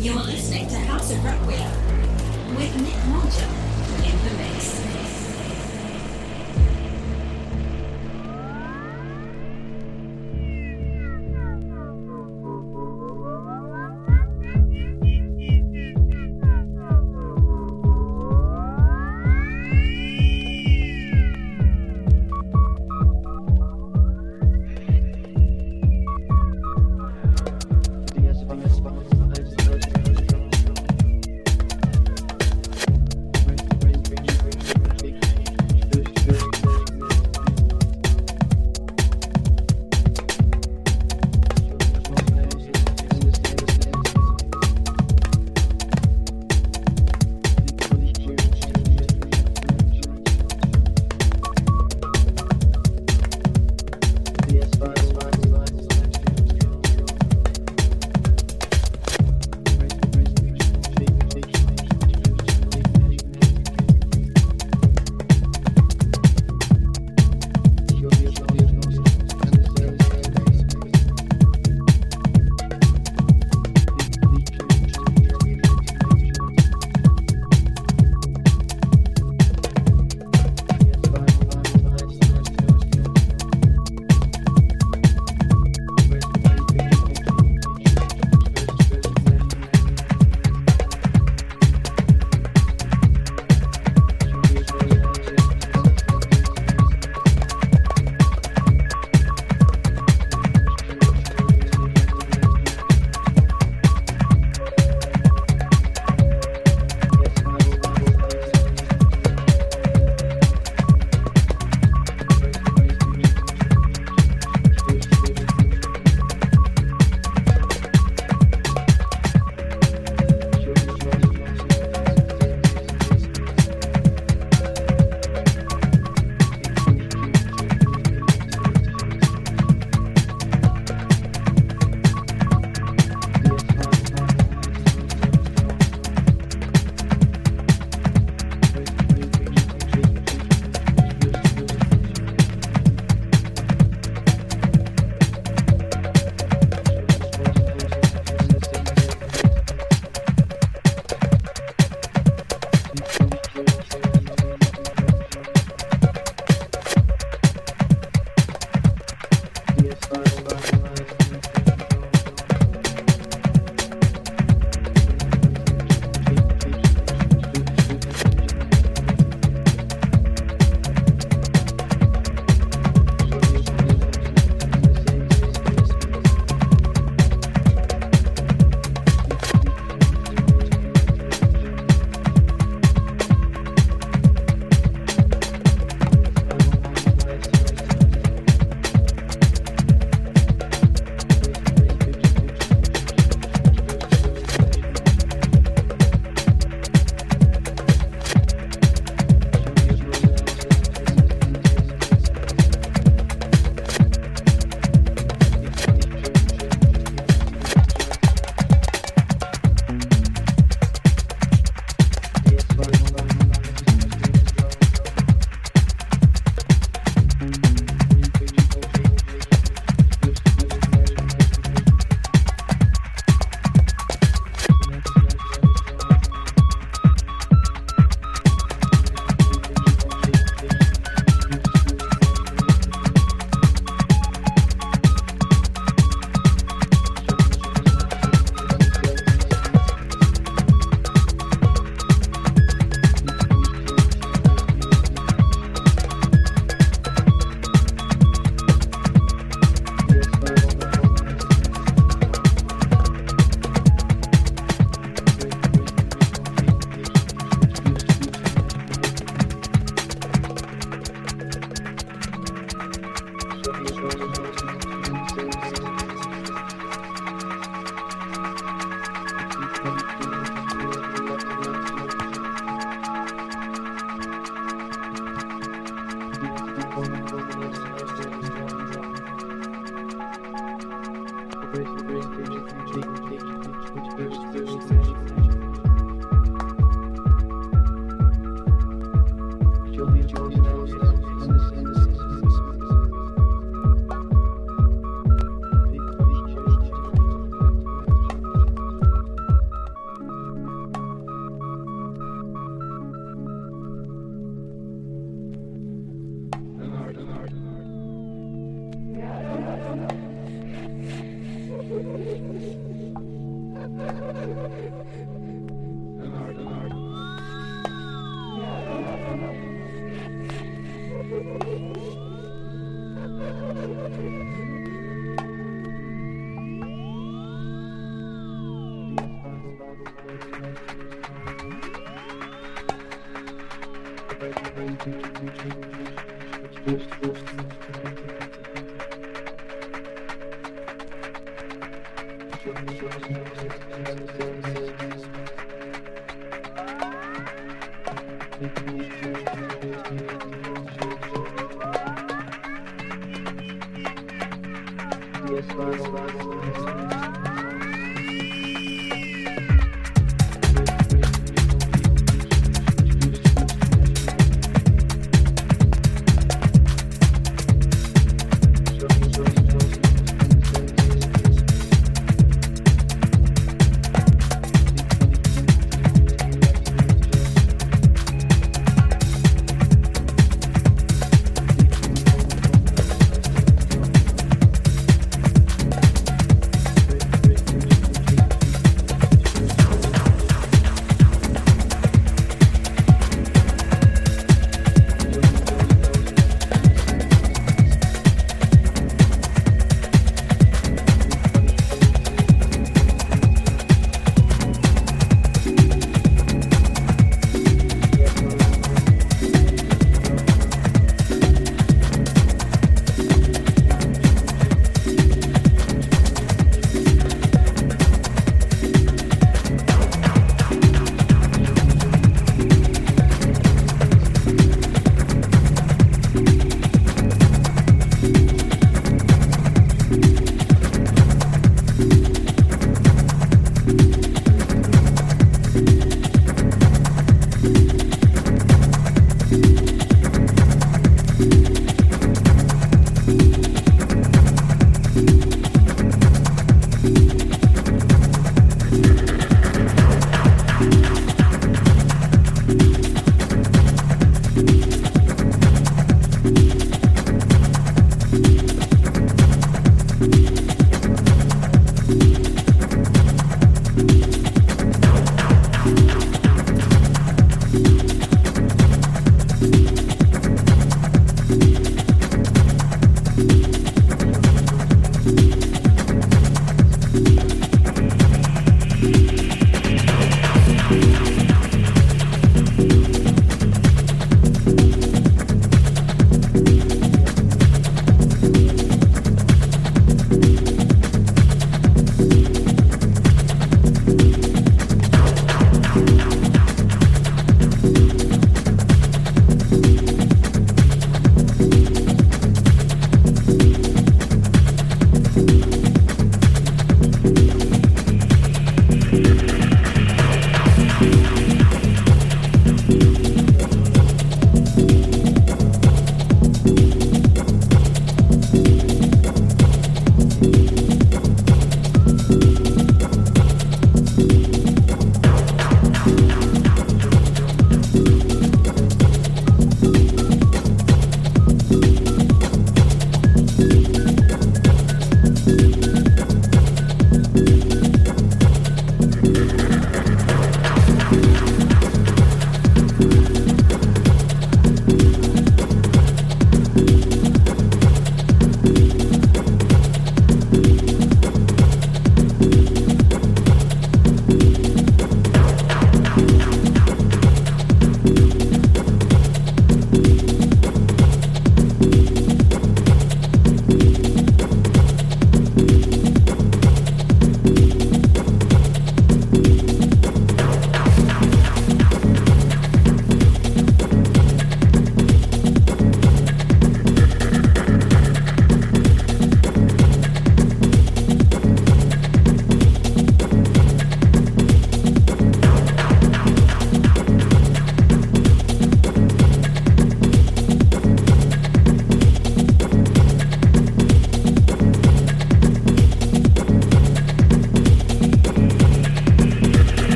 You're listening to House of Requiem with Nick Mulger in the mix. Boost, boost.